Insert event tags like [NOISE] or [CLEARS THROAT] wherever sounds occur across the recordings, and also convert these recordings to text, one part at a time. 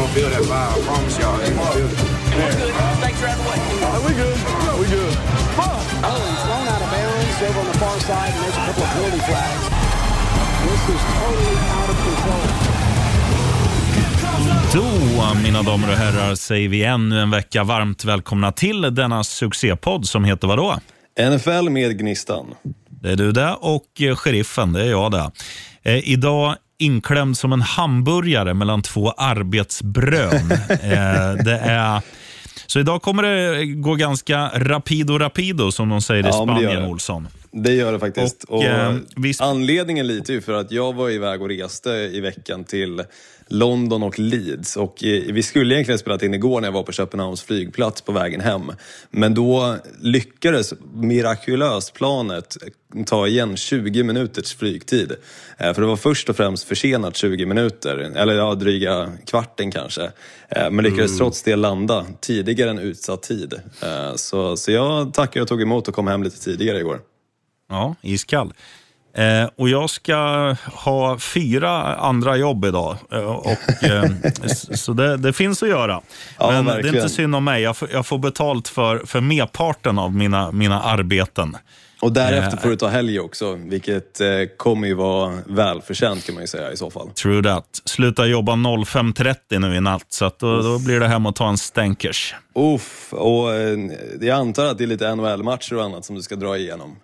gonna feel that vibe. I promise y'all, they gonna feel it. Snakes are out of the way. Are we good? Yeah, we good. Oh, he's thrown out of bounds over on the far side, and there's a couple of penalty flags. This is totally out of control. Då, mina damer och herrar, säger vi ännu en vecka varmt välkomna till denna succépodd som heter vadå? NFL med Gnistan. Det är du det och eh, sheriffen, det är jag det. Eh, idag inklämd som en hamburgare mellan två arbetsbrön. [LAUGHS] eh, det är... Så idag kommer det gå ganska rapido rapido som de säger i Ja, det gör Spanien, det. Olsson. Det gör det faktiskt. Och, Och, eh, Anledningen lite är ju för att jag var iväg och reste i veckan till London och Leeds. Och eh, vi skulle egentligen spelat in igår när jag var på Köpenhamns flygplats på vägen hem. Men då lyckades mirakulöst planet ta igen 20 minuters flygtid. Eh, För det var först och främst försenat 20 minuter, eller ja, dryga kvarten kanske. Eh, Men lyckades trots det landa tidigare än utsatt tid. Eh, Så, så jag tackar och tog emot och kom hem lite tidigare igår. Ja, iskall. Eh, och jag ska ha fyra andra jobb idag. Eh, och, eh, [LAUGHS] så det, det finns att göra. Ja, Men det är verkligen. inte synd om mig. Jag får, jag får betalt för, för merparten av mina, mina arbeten. Och därefter Eh, får du ta helg också, vilket eh, kommer ju vara välförtjänt kan man ju säga i så fall. True that. Sluta jobba 05.30 nu i natt, så då, då blir det hem och ta en stänkers. Uff, och eh, jag antar att det är lite NHL-matcher och annat som du ska dra igenom.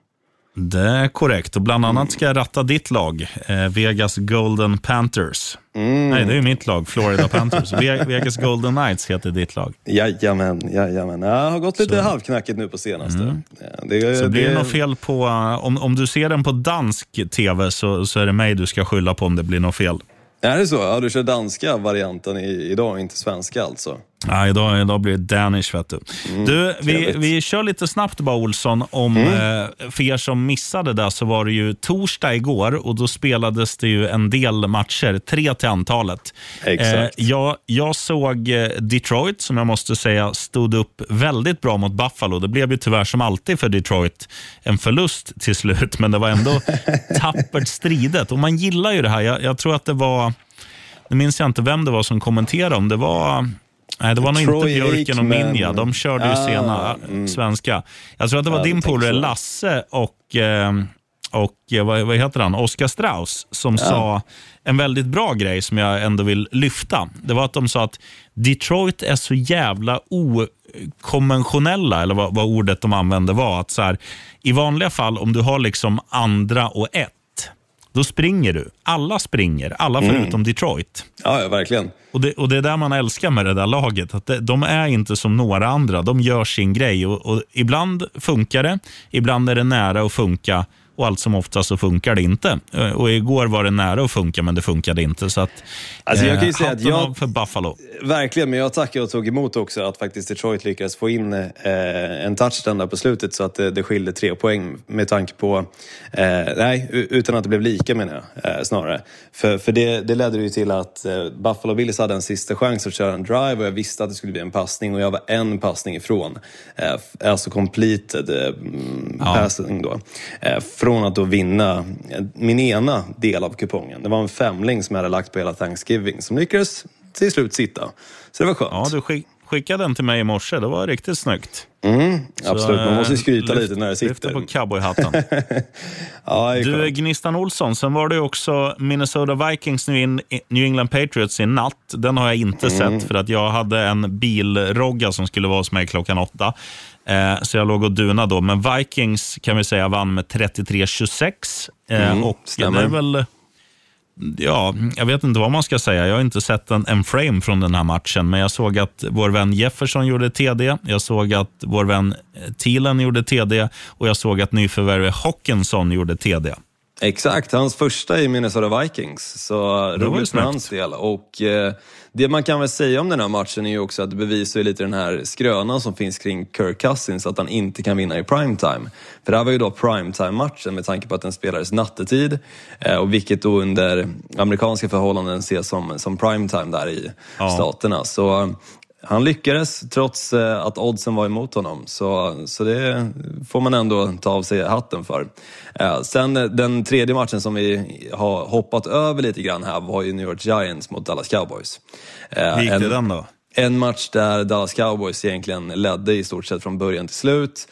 Det är korrekt. Och bland annat ska jag ratta ditt lag, eh, Vegas Golden Panthers. Mm. Nej, det är mitt lag, Florida Panthers. [LAUGHS] Ve- Vegas Golden Knights heter ditt lag. Jajamän, jajamän. Jag har gått lite Så. halvknackigt nu på senaste. Ja, Det, Så blir det det- något fel på... uh, Om, om du ser den på dansk tv så, så är det mig du ska skylla på om det blir något fel. Är det så? Ja, du kör danska varianten i, idag, inte svenska alltså? Ja, idag, idag blir det Danish, vet du. du vi, trevligt. Mm. vi kör lite snabbt bara, Olsson. Om, eh, för er som missade det så var det ju torsdag igår och då spelades det ju en del matcher, tre till antalet. Exakt. jag, jag såg eh, Detroit, som jag måste säga stod upp väldigt bra mot Buffalo. Det blev ju tyvärr som alltid för Detroit en förlust till slut, men det var ändå [LAUGHS] tappert stridet. Och man gillar ju det här. Jag, jag tror att det var, nu minns jag inte vem det var som kommenterade om det var Nej, det var nog inte Troy Björken och. Minja. De körde ju Ah, sena mm. svenska. Jag tror att det var Ja, din polare. Lasse och, eh, och eh, vad, vad heter han? Oskar Strauss som sa en väldigt bra grej som jag ändå vill lyfta. Det var att de sa att Detroit är så jävla okonventionella, eller vad, vad ordet de använde var. att så här, I vanliga fall, om du har liksom andra och ett, då springer du. Alla springer, alla Mm. förutom Detroit. Ja, ja verkligen. Och det, och det är där man älskar med det där laget. Att det, de är inte som några andra. De gör sin grej. Och, och ibland funkar det, ibland är det nära att funka och allt som oftast så funkar det inte. Eh, Och igår var det nära att funka, men det funkade inte. Så att, Alltså, jag kan ju säga att jag- för Buffalo. Verkligen, men jag tackar och tog emot också att faktiskt Detroit lyckades få in eh, en touchdown där på slutet så att det, det skilde tre poäng med tanke på, eh, nej, utan att det blev lika menar jag eh, snarare. För, för det, det ledde ju till att eh, Buffalo Bills hade en sista chans att köra en drive och jag visste att det skulle bli en passning och jag var en passning ifrån. Eh, alltså completed eh, mm, Ja. passing då. Från att då vinna min ena del av kupongen. Det var en femling som jag hade lagt på hela Thanksgiving som lyckades till slut sitta. Så det var skönt. Ja, du skick, skickade den till mig i morse. Det var riktigt snyggt. Mm, absolut, man måste eh, skryta lyft- lite när det Lyfta sitter. på cowboyhatten. [LAUGHS] Ja, är Du. Gnistan Olsson, sen var det också Minnesota Vikings New, In- New England Patriots i natt. Den har jag inte Mm. sett för att jag hade en bilrogga som skulle vara hos mig klockan åtta. Eh, så jag låg och dunade då. Men Vikings kan vi säga vann med 33-26. Eh, Mm, och stämmer. det är väl... Ja, jag vet inte vad man ska säga. Jag har inte sett en, en frame från den här matchen, men jag såg att vår vän Jefferson gjorde TD. Jag såg att vår vän eh, Thielen gjorde TD och jag såg att nyförvärvet Hawkinson gjorde TD. Exakt, hans första i Minnesota Vikings. Så roligt för hans del. Och eh, det man kan väl säga om den här matchen är ju också att det bevisar lite den här skrönan som finns kring Kirk Cousins, att han inte kan vinna i primetime. För det här var ju då primetime-matchen med tanke på att den spelades nattetid eh, och vilket då under amerikanska förhållanden ses som, som primetime där i Ja. staterna. Så han lyckades trots eh, att oddsen var emot honom. Så, så det får man ändå ta av sig hatten för. Eh, sen eh, den tredje matchen som vi har hoppat över lite grann här var ju New York Giants mot Dallas Cowboys. Hur gick det den då? En match där Dallas Cowboys egentligen ledde i stort sett från början till slut.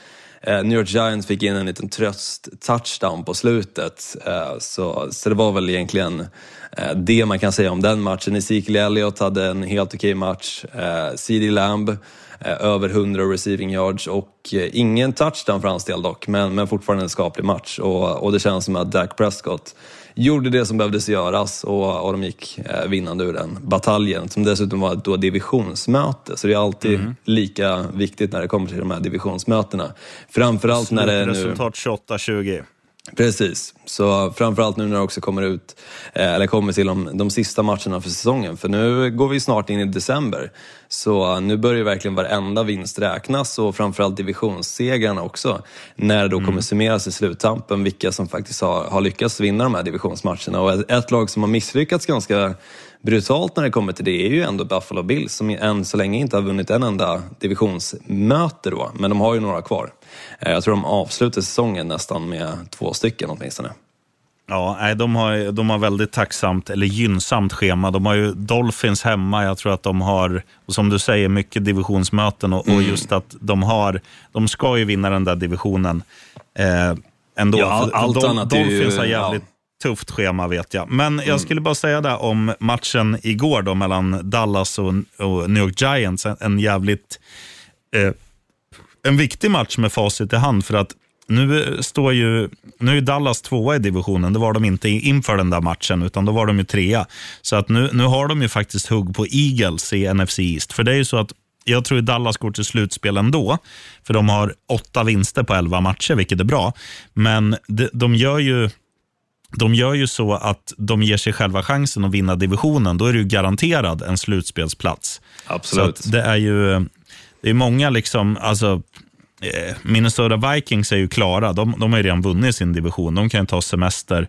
Eh, New York Giants fick in en liten tröst-touchdown på slutet. Eh, så, så det var väl egentligen eh, det man kan säga om den matchen. Ezekiel Elliott hade en helt okej match. CD Lamb över 100 receiving yards och ingen touchdown för hans del dock, men, men fortfarande en skaplig match. Och, och det känns som att Dak Prescott gjorde det som behövdes göras och, och de gick eh, vinnande ur den bataljen som dessutom var ett då divisionsmöte. Så det är alltid mm. lika viktigt när det kommer till de här divisionsmötena. Framförallt när det är nu... Resultat 28-20. Precis, så framförallt nu när det också kommer ut, eller kommer till de, de sista matcherna för säsongen. För nu går vi snart in i december. Så nu börjar verkligen varenda vinst räknas och framförallt divisionssegrarna också. När det då kommer mm. summeras i sluttampen vilka som faktiskt har, har lyckats vinna de här divisionsmatcherna. Och ett, ett lag som har misslyckats ganska brutalt när det kommer till det är ju ändå Buffalo Bills som än så länge inte har vunnit en enda divisionsmöte då, men de har ju några kvar. Eh, jag tror de avslutar säsongen nästan med två stycken åtminstone. Ja, de har, de har väldigt tacksamt, eller gynnsamt schema. De har ju Dolphins hemma. Jag tror att de har, som du säger, mycket divisionsmöten och, mm. och just att de har, de ska ju vinna den där divisionen eh, ändå. Ja, all, allt Dol, annat Dolphins ju, har jävligt ja. Tufft schema vet jag. Men jag mm. skulle bara säga det om matchen igår då mellan Dallas och, och New York Giants. En, en jävligt eh, en viktig match med facit i hand för att nu står ju, nu är Dallas tvåa i divisionen. Det var de inte inför den där matchen, utan då var de ju trea. Så att nu, nu har de ju faktiskt hugg på Eagles i NFC East. För det är ju så att jag tror Dallas går till slutspel ändå, för de har åtta vinster på elva matcher, vilket är bra. Men de, de gör ju de gör ju så att de ger sig själva chansen att vinna divisionen. Då är du garanterad en slutspelsplats. Absolut. Så det är ju det är många, liksom, alltså, eh, Minnesota Vikings är ju klara. De, de har ju redan vunnit sin division. De kan ju ta semester.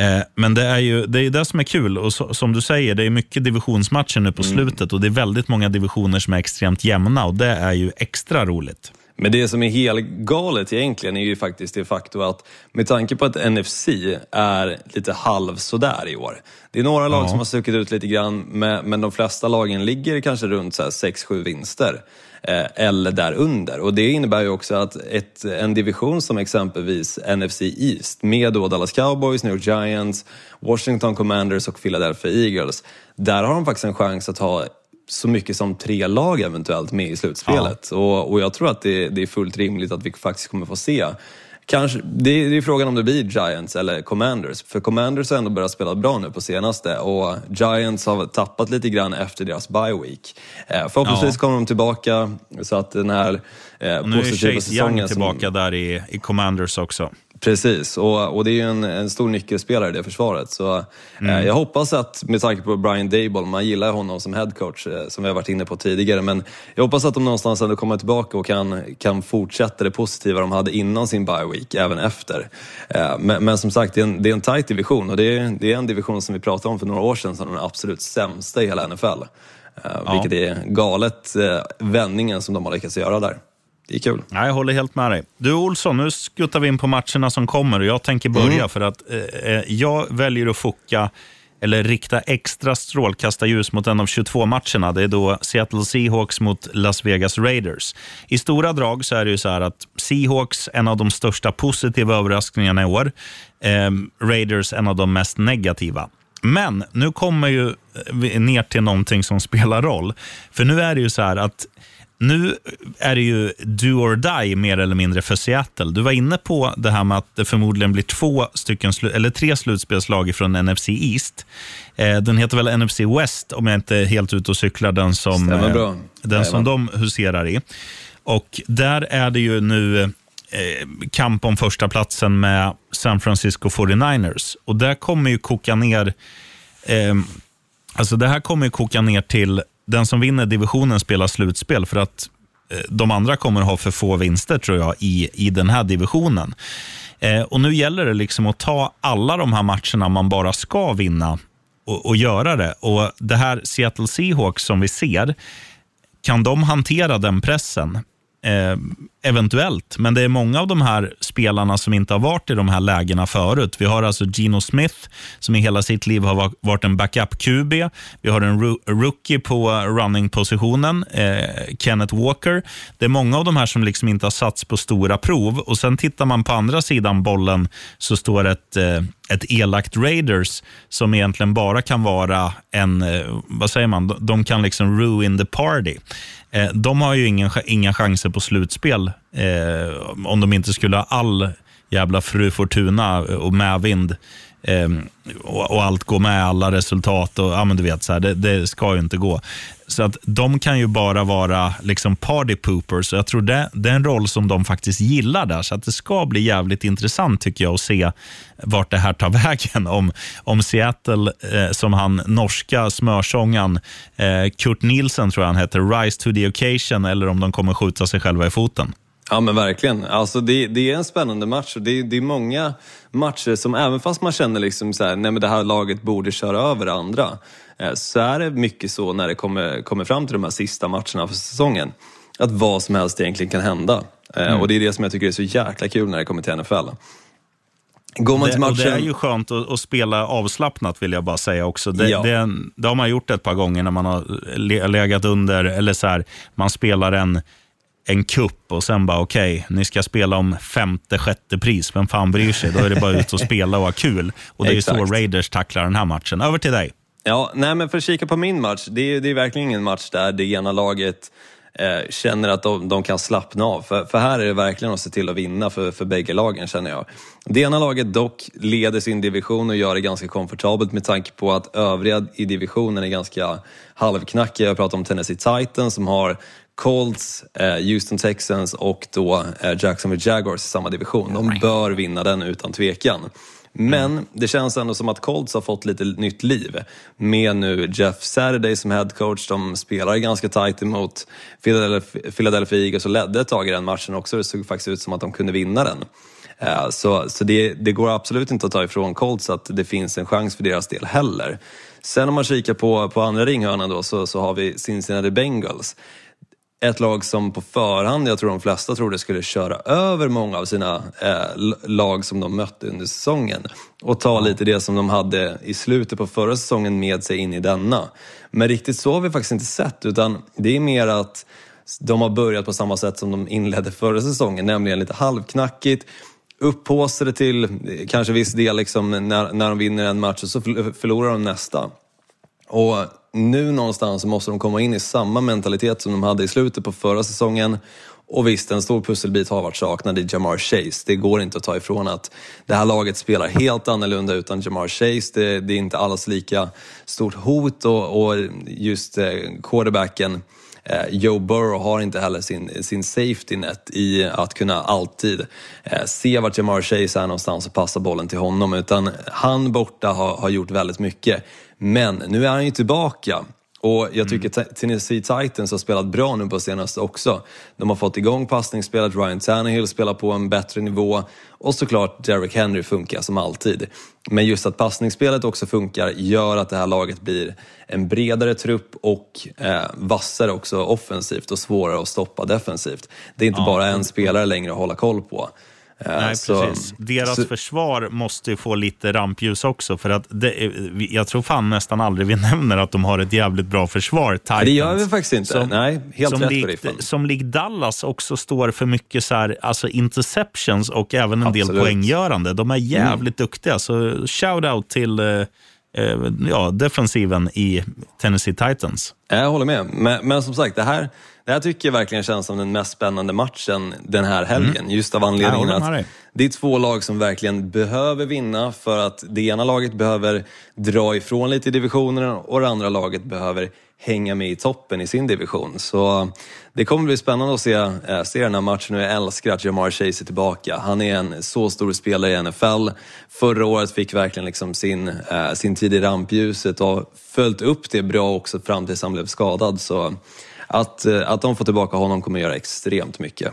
Eh, men det är ju det, är det som är kul. Och så, som du säger, det är mycket divisionsmatcher nu på mm. slutet och det är väldigt många divisioner som är extremt jämna och det är ju extra roligt. Men det som är helt galet egentligen är ju faktiskt det faktum att med tanke på att NFC är lite halv sådär i år. Det är några lag ja. som har stuckit ut lite grann, men de flesta lagen ligger kanske runt 6-7 vinster. Eh, eller därunder. Och det innebär ju också att ett, en division som exempelvis NFC East med då Dallas Cowboys, New York Giants, Washington Commanders och Philadelphia Eagles. Där har de faktiskt en chans att ha så mycket som tre lag eventuellt med i slutspelet. Ja. Och, och jag tror att det, det, är fullt rimligt att vi faktiskt kommer få se Kanske, det, är, det är frågan om det blir Giants eller Commanders. För Commanders har ändå börjat spela bra nu på senaste och Giants har tappat lite grann efter deras bye week. Eh, förhoppningsvis ja. kommer de tillbaka så att den här eh, positiva säsongen... Nu är Chase Young tillbaka som, där i, i Commanders också. Precis, och, och det är ju en, en stor nyckelspelare i det försvaret. Så, eh, mm. eh, jag hoppas att, med tanke på Brian Dable, man gillar honom som headcoach, eh, som vi har varit inne på tidigare, men jag hoppas att de någonstans ändå kommer tillbaka och kan, kan fortsätta det positiva de hade innan sin bye week, även efter. Eh, men, men, som sagt, det är en, det är en tight division och det är, det är en division som vi pratade om för några år sedan som den absolut sämsta i hela NFL. Eh, ja. Vilket är galet, eh, vändningen som de har lyckats göra där det är kul. Ja, jag håller helt med dig. Du Olsson, nu skuttar vi in på matcherna som kommer och jag tänker börja mm. för att eh, eh jag väljer att foka eller rikta extra strålkastarljus mot en av 22 matcherna. Det är då Seattle Seahawks mot Las Vegas Raiders. I stora drag så är det ju så här att Seahawks, en av de största positiva överraskningarna i år. Eh, Raiders, en av de mest negativa. Men nu kommer ju vi ner till någonting som spelar roll. För nu är det ju så här att nu är det ju do or die mer eller mindre för Seattle. Du var inne på det här med att det förmodligen blir två stycken, eller tre slutspelslag från NFC East. Eh, den heter väl NFC West om jag inte är helt ute och cyklar, den som, eh, den som de huserar i. Och där är det ju nu eh, kamp om första platsen med San Francisco 49ers. Och där kommer ju koka ner eh, Alltså det här kommer ju koka ner till den som vinner divisionen spelar slutspel för att eh, de andra kommer ha för få vinster tror jag i, i den här divisionen. Eh, och Nu gäller det liksom att ta alla de här matcherna man bara ska vinna och, och göra det. Och Det här Seattle Seahawks som vi ser kan de hantera den pressen? Eh, eventuellt, men det är många av de här spelarna som inte har varit i de här lägena förut. Vi har alltså Gino Smith som i hela sitt liv har varit en backup-QB. Vi har en rookie på running-positionen, eh, Kenneth Walker. Det är många av de här som liksom inte har satts på stora prov. Och Sen tittar man på andra sidan bollen så står ett, eh, ett elakt Raiders som egentligen bara kan vara en, eh, vad säger man, de kan liksom ruin the party. Eh, de har ju ingen, inga chanser på slutspel eh, om de inte skulle ha all jävla fru Fortuna och medvind eh, och, och, allt går med, alla resultat. och ja, men du vet, så här, det, det, ska ju inte gå. Så att de kan ju bara vara liksom party poopers. Jag tror det, det är en roll som de faktiskt gillar där. Så att det ska bli jävligt intressant tycker jag att se vart det här tar [LAUGHS] vägen. Om, om Seattle, eh, som han norska smörsångaren eh, Kurt Nielsen tror jag han heter, Rise to the occasion eller om de kommer skjuta sig själva i foten. Ja men verkligen. Alltså det, det är en spännande match och det, det, är många matcher som även fast man känner liksom så här, nej men det här laget borde köra över andra. Eh, så är det mycket så när det kommer, kommer fram till de här sista matcherna för säsongen. Att vad som helst egentligen kan hända. Eh, mm. Och det är det som jag tycker är så jäkla kul när det kommer till NFL. Går man till matchen... det, det är ju skönt att, att, spela avslappnat vill jag bara säga också. Det, ja. det, det, har man gjort ett par gånger när man har legat under, eller så här, man spelar en en kupp och sen bara okej, okay, ni ska spela om femte, sjätte pris. Vem fan bryr sig? Då är det bara ut och spela och ha kul. Och det är så Raiders tacklar den här matchen. Över till dig. Ja, nej men för att kika på min match. Det är, det är verkligen ingen match där det ena laget eh, känner att de, de, kan slappna av. För, för, här är det verkligen att se till att vinna för, för bägge lagen känner jag. Det ena laget dock leder sin division och gör det ganska komfortabelt med tanke på att övriga i divisionen är ganska halvknackiga. Jag pratar om Tennessee Titans som har Colts, eh, Houston Texans och då eh, Jacksonville Jaguars i samma division. De bör vinna den utan tvekan. Men det känns ändå som att Colts har fått lite nytt liv med nu Jeff Saturday som headcoach. De spelar ganska tight emot Philadelphia Eagles och ledde ett tag i den matchen också. Det såg faktiskt ut som att de kunde vinna den. Eh, så, så det, det, går absolut inte att ta ifrån Colts att det finns en chans för deras del heller. Sen om man kikar på, på andra ringhörnan då så, så har vi Cincinnati Bengals ett lag som på förhand, jag tror de flesta trodde skulle köra över många av sina eh, lag som de mötte under säsongen och ta lite det som de hade i slutet på förra säsongen med sig in i denna. Men riktigt så har vi faktiskt inte sett utan det är mer att de har börjat på samma sätt som de inledde förra säsongen, nämligen lite halvknackigt, upphåsade till kanske viss del liksom, när, när de vinner en match och så förlorar de nästa. Och nu någonstans måste de komma in i samma mentalitet som de hade i slutet på förra säsongen. Och visst, en stor pusselbit har varit saknad i Jamar Chase. Det går inte att ta ifrån att det här laget spelar helt annorlunda utan Jamar Chase. Det, det är inte alls lika stort hot och, och just eh, quarterbacken Eh, Joe Burrow har inte heller sin, sin safety net i att kunna alltid eh, se vart Jamar Chase är någonstans och passa bollen till honom utan han borta har, har gjort väldigt mycket. Men nu är han ju tillbaka och jag tycker mm. Tennessee Titans har spelat bra nu på senaste också. De har fått igång passningsspelet, Ryan Tannehill spelar på en bättre nivå och såklart Derrick Henry funkar som alltid. Men just att passningsspelet också funkar gör att det här laget blir en bredare trupp och eh, vassare också offensivt och svårare att stoppa defensivt. Det är inte ja. bara en spelare längre att hålla koll på. Eh, Nej, så, precis. Deras så, försvar måste få lite rampljus också. För att det, jag tror fan nästan aldrig vi [LAUGHS] nämner att de har ett jävligt bra försvar. Titans, det gör vi faktiskt inte. Som, Nej, helt som rätt likt, Som likt Dallas också står för mycket så här, alltså interceptions och även en Absolut. del poänggörande. De är jävligt mm. duktiga. Så shout-out till eh, eh, ja, defensiven i Tennessee Titans. Jag håller med. Men, men som sagt, det här det här tycker jag verkligen känns som den mest spännande matchen den här helgen. Mm. Just av anledningen att det är två lag som verkligen behöver vinna för att det ena laget behöver dra ifrån lite i divisionen och det andra laget behöver hänga med i toppen i sin division. Så det kommer bli spännande att se, äh, se den här matchen och jag älskar att Jamar Chase är tillbaka. Han är en så stor spelare i NFL. Förra året fick verkligen liksom sin, äh, sin tid i rampljuset och följt upp det bra också fram tills han blev skadad. Så att, eh, att de får tillbaka honom kommer göra extremt mycket.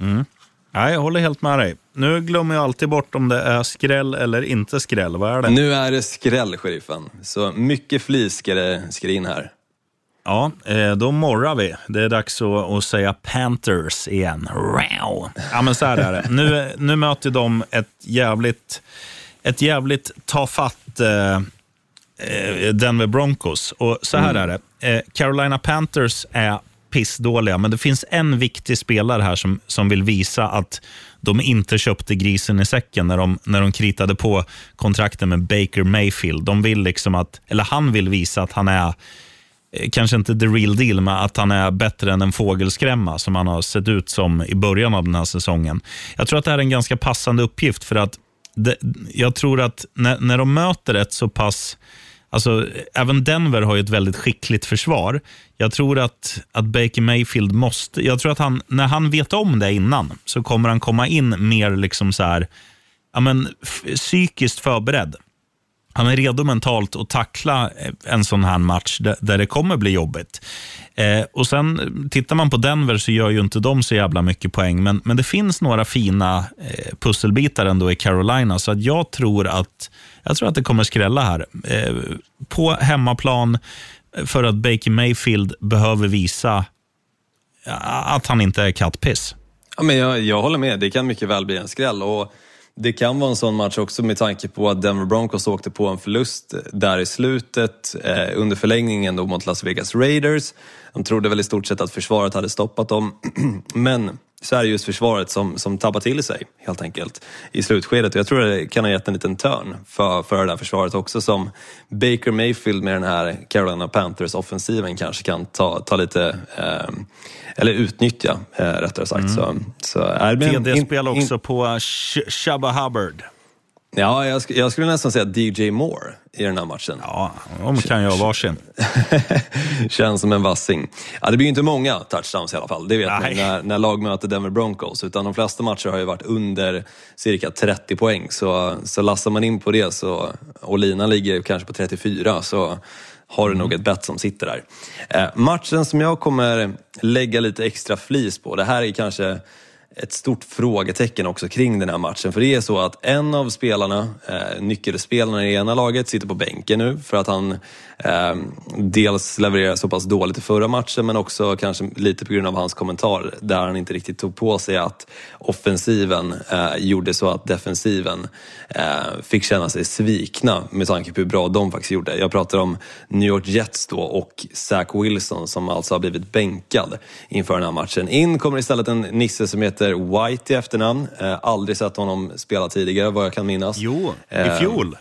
Mm. Ja, jag håller helt med dig. Nu glömmer jag alltid bort om det är skräll eller inte skräll. Vad är det? Nu är det skräll, sheriffen. Så mycket flis ska det, ska in här. Ja, eh, då morrar vi. Det är dags att, att säga Panthers igen. Wow. Ja, men så här är det. Nu, nu möter de ett jävligt, ett jävligt tafatt eh, Denver Broncos. Och så här är det. Eh, Carolina Panthers är pissdåliga, men det finns en viktig spelare här som, som vill visa att de inte köpte grisen i säcken när de, när de kritade på kontrakten med Baker Mayfield. De vill liksom att, eller han vill visa att han är eh, kanske inte the real deal, men att han är bättre än en fågelskrämma som han har sett ut som i början av den här säsongen. Jag tror att det här är en ganska passande uppgift för att det, jag tror att när, när de möter ett så pass Alltså, även Denver har ju ett väldigt skickligt försvar. Jag tror att, att Baker Mayfield måste... Jag tror att han, när han vet om det innan så kommer han komma in mer liksom så här, ja, men, psykiskt förberedd. Han är redo mentalt att tackla eh, en sån här match där, det kommer bli jobbigt. Eh, och sen eh, Tittar man på Denver så gör ju inte de så jävla mycket poäng, men, men det finns några fina eh, pusselbitar ändå i Carolina, så att jag tror att jag tror att det kommer skrälla här. Eh, på hemmaplan, eh, för att Baker Mayfield behöver visa att han inte är kattpiss. Ja, men jag, jag håller med, det kan mycket väl bli en skräll. Och det kan vara en sån match också med tanke på att Denver Broncos åkte på en förlust där i slutet eh, under förlängningen då mot Las Vegas Raiders. De trodde väl i stort sett att försvaret hade stoppat dem. [CLEARS THROAT] Men så är det just försvaret som, som tappar till sig helt enkelt i slutskedet. Och jag tror det kan ha gett en liten törn för, för det där försvaret också som Baker Mayfield med den här Carolina Panthers-offensiven kanske kan ta, ta lite, eh, eller utnyttja eh, rättare sagt. Mm. Så, så, är det TD-spel också på Shabba Hubbard. Ja, jag, sk jag, skulle nästan säga DJ Moore i den här matchen. Ja, de kan ju ha varsin. [LAUGHS] Känns som en vassing. Ja, det blir ju inte många touchdowns i alla fall, det vet Nej. man när, när lag möter Denver Broncos. Utan de flesta matcher har ju varit under cirka 30 poäng. Så, så lassar man in på det så, och linan ligger kanske på 34 så har du nog ett bett som sitter där. Eh, matchen som jag kommer lägga lite extra flis på, det här är kanske ett stort frågetecken också kring den här matchen. För det är så att en av spelarna, eh, nyckelspelarna i ena laget, sitter på bänken nu för att han eh, dels levererar så pass dåligt i förra matchen men också kanske lite på grund av hans kommentar där han inte riktigt tog på sig att offensiven eh, gjorde så att defensiven eh, fick känna sig svikna med tanke på hur bra de faktiskt gjorde. Jag pratar om New York Jets då och Zach Wilson som alltså har blivit bänkad inför den här matchen. In kommer istället en nisse som heter White i efternamn. Eh, aldrig sett honom spela tidigare vad jag kan minnas. Jo, i fjol. Eh,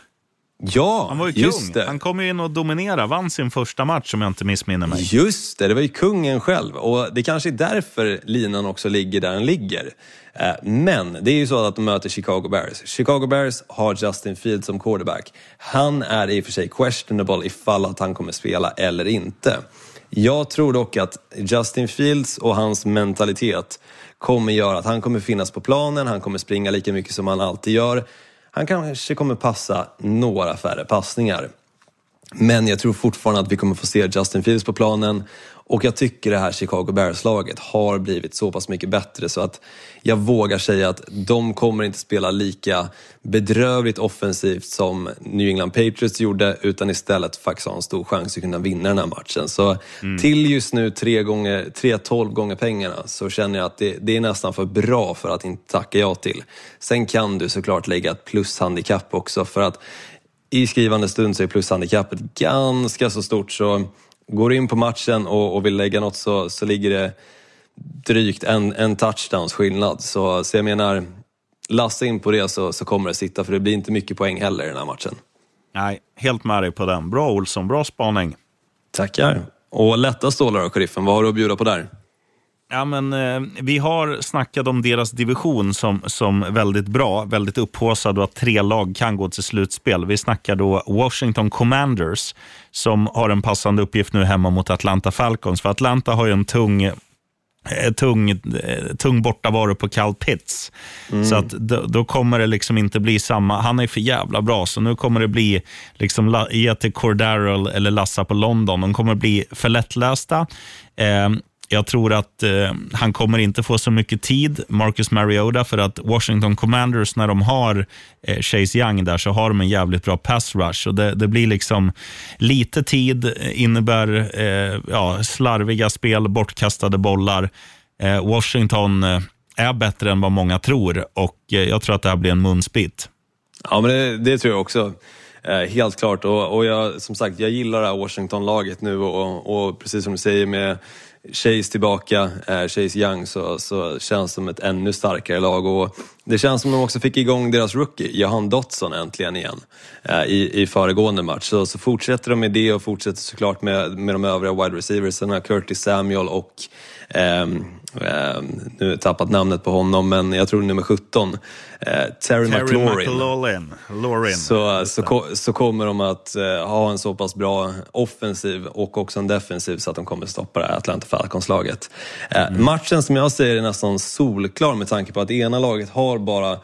Ja, Han var ju kung. Det. Han kom ju in och dominerade, vann sin första match om jag inte missminner mig. Just det, det var ju kungen själv. Och det kanske är därför linan också ligger där den ligger. Eh, men det är ju så att de möter Chicago Bears. Chicago Bears har Justin Fields som quarterback. Han är i och för sig questionable ifall att han kommer spela eller inte. Jag tror dock att Justin Fields och hans mentalitet kommer göra att han kommer finnas på planen, han kommer springa lika mycket som han alltid gör. Han kanske kommer passa några färre passningar. Men jag tror fortfarande att vi kommer få se Justin Fields på planen och jag tycker det här Chicago Bears-laget har blivit så pass mycket bättre så att jag vågar säga att de kommer inte spela lika bedrövligt offensivt som New England Patriots gjorde utan istället faktiskt ha en stor chans att kunna vinna den här matchen. Så mm. till just nu 3 gånger, 3 12 gånger pengarna så känner jag att det, det, är nästan för bra för att inte tacka ja till. Sen kan du såklart lägga ett plushandikapp också för att i skrivande stund så är plushandikappet ganska så stort så går du in på matchen och, och vill lägga något så, så ligger det drygt en, en touchdowns skillnad. Så, så jag menar, lassa in på det så, så kommer det sitta för det blir inte mycket poäng heller i den här matchen. Nej, helt med dig på den. Bra Olsson, bra spaning. Tackar. Och lätta stålar då, sheriffen. Vad har du att bjuda på där? Ja, men, eh, vi har snackat om deras division som, som väldigt bra, väldigt upphåsad och att tre lag kan gå till slutspel. Vi snackar då Washington Commanders som har en passande uppgift nu hemma mot Atlanta Falcons. För Atlanta har ju en tung eh, tung, eh, tung bortavaro på Cal Pitts. Mm. Så att då, då, kommer det liksom inte bli samma. Han är för jävla bra, så nu kommer det bli liksom ge till Cordarrell eller Lassa på London. De kommer bli för lättlösta. Eh, jag tror att eh, han kommer inte få så mycket tid, Marcus Mariota, för att Washington Commanders, när de har eh, Chase Young där, så har de en jävligt bra pass rush. Och det, det blir liksom lite tid, eh, innebär eh, ja, slarviga spel, bortkastade bollar. Eh, Washington eh, är bättre än vad många tror och eh, jag tror att det här blir en munsbit. Ja, men det, det tror jag också. Eh, helt klart. Och, och jag, som sagt, jag gillar det här Washington-laget nu och, och precis som du säger med Chase tillbaka, eh, Chase Young, så, så känns som ett ännu starkare lag. Och det känns som de också fick igång deras rookie, Johan Dotson, äntligen igen eh, i, i föregående match. Så, så fortsätter de med det och fortsätter såklart med, med de övriga wide receivers, Curtis Samuel och Um, um, nu tappat namnet på honom, men jag tror nummer 17. Uh, Terry, Terry McLaurin. McLaurin. Laurin. Så, så, ko- så kommer de att uh, ha en så pass bra offensiv och också en defensiv så att de kommer stoppa det här Atlanta Falcons-laget. Uh, Matchen som jag säger är nästan solklar med tanke på att det ena laget har bara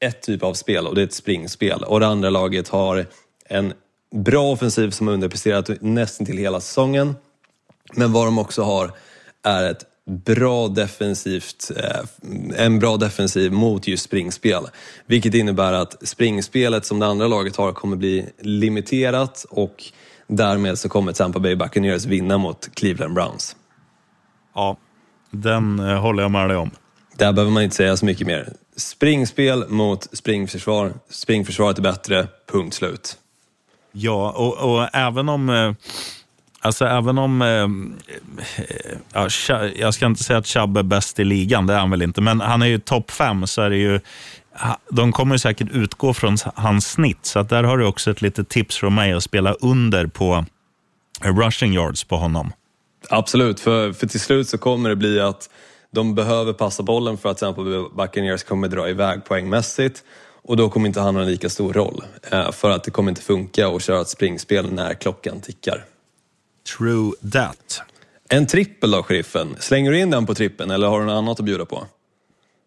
ett typ av spel och det är ett springspel och det andra laget har en bra offensiv som har underpresterat nästan till hela säsongen. Men vad de också har är ett bra defensivt, eh, en bra defensiv mot just springspel. Vilket innebär att springspelet som det andra laget har kommer bli limiterat och därmed så kommer Tampa Bay Buccaneers vinna mot Cleveland Browns. Ja, den eh, håller jag med dig om. Där behöver man inte säga så mycket mer. Springspel mot springförsvar. Springförsvaret är bättre, punkt slut. Ja, och, och även om... Alltså även om... Eh, ja, jag ska inte säga att Chubb är bäst i ligan, det är han väl inte. Men han är ju topp fem, så är det ju... De kommer säkert utgå från hans snitt, så att där har du också ett litet tips från mig att spela under på rushing yards på honom. Absolut, för, för till slut så kommer det bli att de behöver passa bollen för att till exempel Buccaneers kommer dra iväg poängmässigt och då kommer inte han ha en lika stor roll. Eh, för att det kommer inte funka att köra ett springspel när klockan tickar. True that. En trippel då, sheriffen? Slänger du in den på trippen eller har du något annat att bjuda på?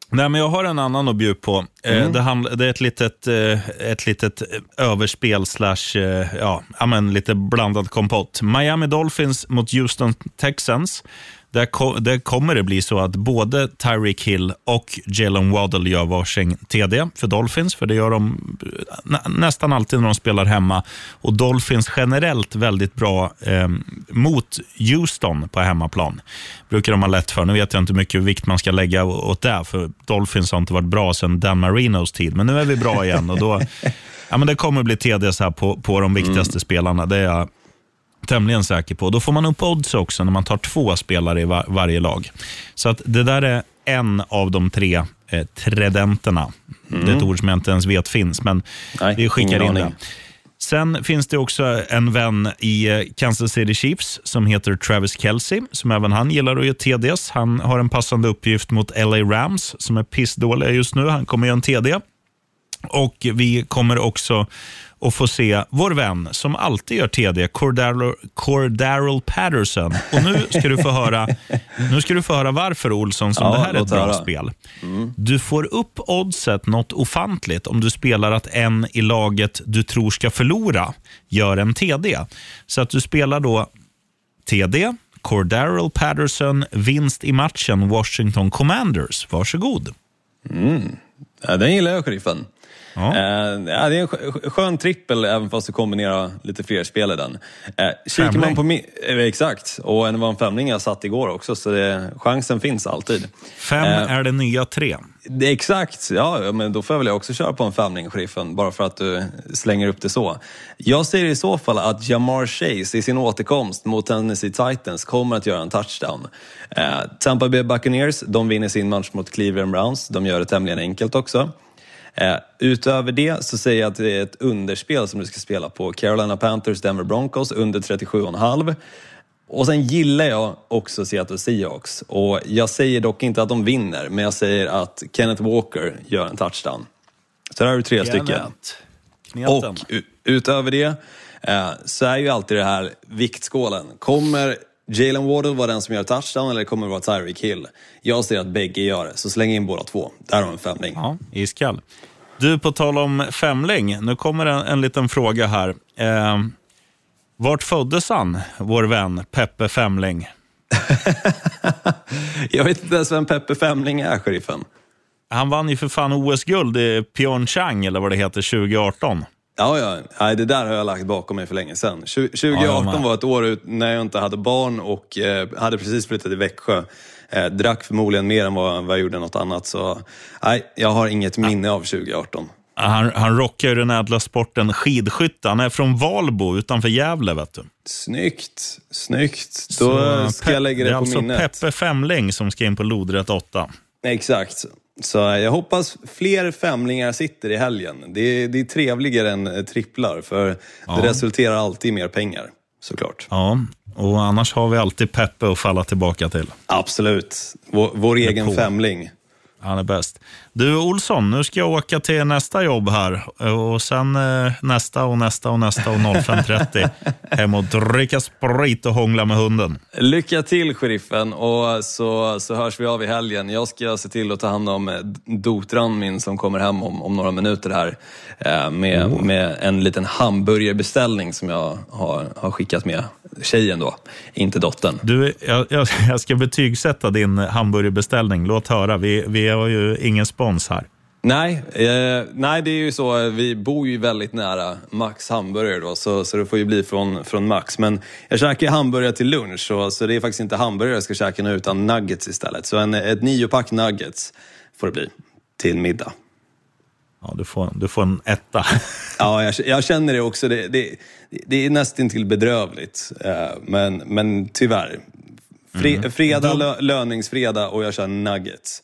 Nej, men jag har en annan att bjuda på. Eh, Det, handl- det är ett litet, eh, ett litet överspel slash, eh, ja, ja, men lite blandad kompott. Miami Dolphins mot Houston Texans. Där, ko- där kommer det bli så att både Tyreek Hill och Jalen Waddle gör varsin TD för Dolphins, för det gör de eh, nä- nästan alltid när de spelar hemma. Och Dolphins generellt väldigt bra eh, mot Houston på hemmaplan. brukar de ha lätt för. Nu vet jag inte hur mycket vikt man ska lägga åt det, för Dolphins har inte varit bra sedan Dan Marinos tid. Men nu är vi bra igen och då, [LAUGHS] ja, men det kommer bli TDs här på, på de viktigaste spelarna. Det är jag tämligen säker på. Då får man upp odds också när man tar två spelare i var, varje lag. Så att det där är en av de tre eh, tredenterna. Det är ett ord som jag inte ens vet finns, men Nej, vi skickar in det. Sen finns det också en vän i eh, Kansas City Chiefs som heter Travis Kelce, som även han gillar att ge TDs. Han har en passande uppgift mot LA Rams, som är pissdåliga just nu. Han kommer göra en TD. Och vi kommer också att få se vår vän som alltid gör TD, Cordaro, Cordarrelle Patterson. Och nu ska du få höra, [LAUGHS] nu ska du få höra varför Olsson, som Ja, det här är ett bra höra. spel. Du får upp oddset något ofantligt om du spelar att en i laget du tror ska förlora gör en TD. Så att du spelar då TD, Cordarrelle Patterson, vinst i matchen Washington Commanders. Varsågod. Ja, den gillar jag, sheriffen. Ja. Eh, ja, det är en skö- skön trippel även fast du kombinerar lite fler spel i den. Eh, kikar man på mi- eh, exakt, och en var en femling jag satt igår också så det, chansen finns alltid. Fem Eh, är det nya tre. Det exakt, ja men då får jag väl också köra på en femling, sheriffen, bara för att du slänger upp det så. Jag säger i så fall att Jamar Chase i sin återkomst mot Tennessee Titans kommer att göra en touchdown. Eh, Tampa Bay Buccaneers, de vinner sin match mot Cleveland Browns. De gör det tämligen enkelt också. Eh, utöver det så säger jag att det är ett underspel som du ska spela på. Carolina Panthers, Denver Broncos under 37,5. Och sen gillar jag också Seattle Seahawks. Och jag säger dock inte att de vinner, men jag säger att Kenneth Walker gör en touchdown. Så där har du tre stycken. Kneten. Och utöver det eh, så är ju alltid det här viktskålen. Kommer Jalen Wardle vara den som gör touchdown eller kommer det vara Tyreek Hill? Jag ser att bägge gör det, så släng in båda två. Där har en femling. Ja, iskall. Du, på tal om femling. Nu kommer en, en liten fråga här. Eh, vart föddes han, vår vän Peppe Femling? [LAUGHS] Jag vet inte ens vem Peppe Femling är, sheriffen. Han vann ju för fan OS-guld i Pyeongchang, eller vad det heter, 2018. Ja, ja. Nej, det där har jag lagt bakom mig för länge sedan. 2018 Ja, jag med. var ett år ut när jag inte hade barn och eh, hade precis flyttat till Växjö. Eh, drack förmodligen mer än vad, vad jag gjorde något annat. Så nej, jag har inget minne av 2018. Han, han rockar ju den ädla sporten skidskytte. Han är från Valbo utanför Gävle. Vet du. Snyggt, snyggt. Då Så ska jag lägga det, är på alltså minnet. Peppe Femling som ska in på lodrätt 8. Exakt. Så jag hoppas fler femlingar sitter i helgen. Det är, det är trevligare än eh, tripplar, för det resulterar alltid i mer pengar, såklart. Ja, och annars har vi alltid Peppe att falla tillbaka till. Absolut. Vår, vår egen på. femling. Han är bäst. Du Olsson, nu ska jag åka till nästa jobb här. Och sen eh, nästa och nästa och nästa och 05.30 [LAUGHS] hem och dricka sprit och hångla med hunden. Lycka till, sheriffen, och så, så hörs vi av i helgen. Jag ska se till att ta hand om eh, dotran min som kommer hem om, om några minuter här eh, med, med en liten hamburgerbeställning som jag har, har skickat med tjejen då, inte dottern. Du, jag, jag, jag ska betygsätta din hamburgerbeställning. Låt höra. Vi, vi har ju ingen spons här. Nej, eh, nej, det är ju så. Vi bor ju väldigt nära Max hamburgare då, så, så det får ju bli från, från Max. Men jag käkar hamburgare till lunch, så, så det är faktiskt inte hamburgare jag ska käka nu, utan nuggets istället. Så en, ett niopack nuggets får det bli till middag. Ja, du, får, du får en etta. [LAUGHS] Ja, jag, jag känner det också. Det, det, det är nästan till bedrövligt, eh, men, men tyvärr. Fre, fredag, lö, löningsfredag och jag kör nuggets.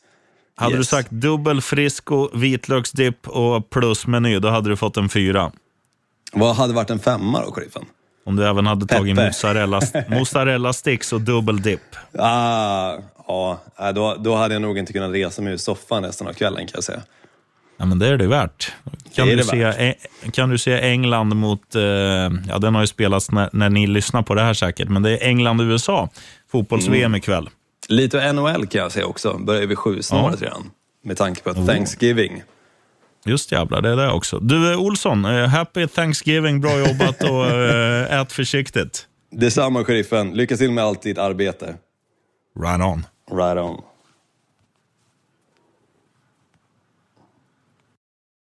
Hade du Yes. sagt dubbel frisco, vitlöksdipp och plusmeny, då hade du fått en fyra. Vad hade varit en femma då, sheriffen? Om du även hade tagit Peppe. mozzarella, [LAUGHS] mozzarella sticks och dubbel dipp. Ah, ja, nej, då, då hade jag nog inte kunnat resa mig ur soffan resten av kvällen kan jag säga. Ja, men det är det värt. Kan, Det är du, det se, värt. kan du se England mot, eh, ja den har ju spelats när, när ni lyssnar på det här säkert, men det är England-USA, fotbolls-VM Mm. ikväll. Lite NHL kan jag säga också. Börjar vid sju snåret redan. Med tanke på att Thanksgiving. Just jävlar, det är det också. Du eh, Olsson, eh, happy Thanksgiving, bra jobbat och [LAUGHS] eh, ät försiktigt. Detsamma sheriffen. Lycka till med allt ditt arbete. Right on. Right on.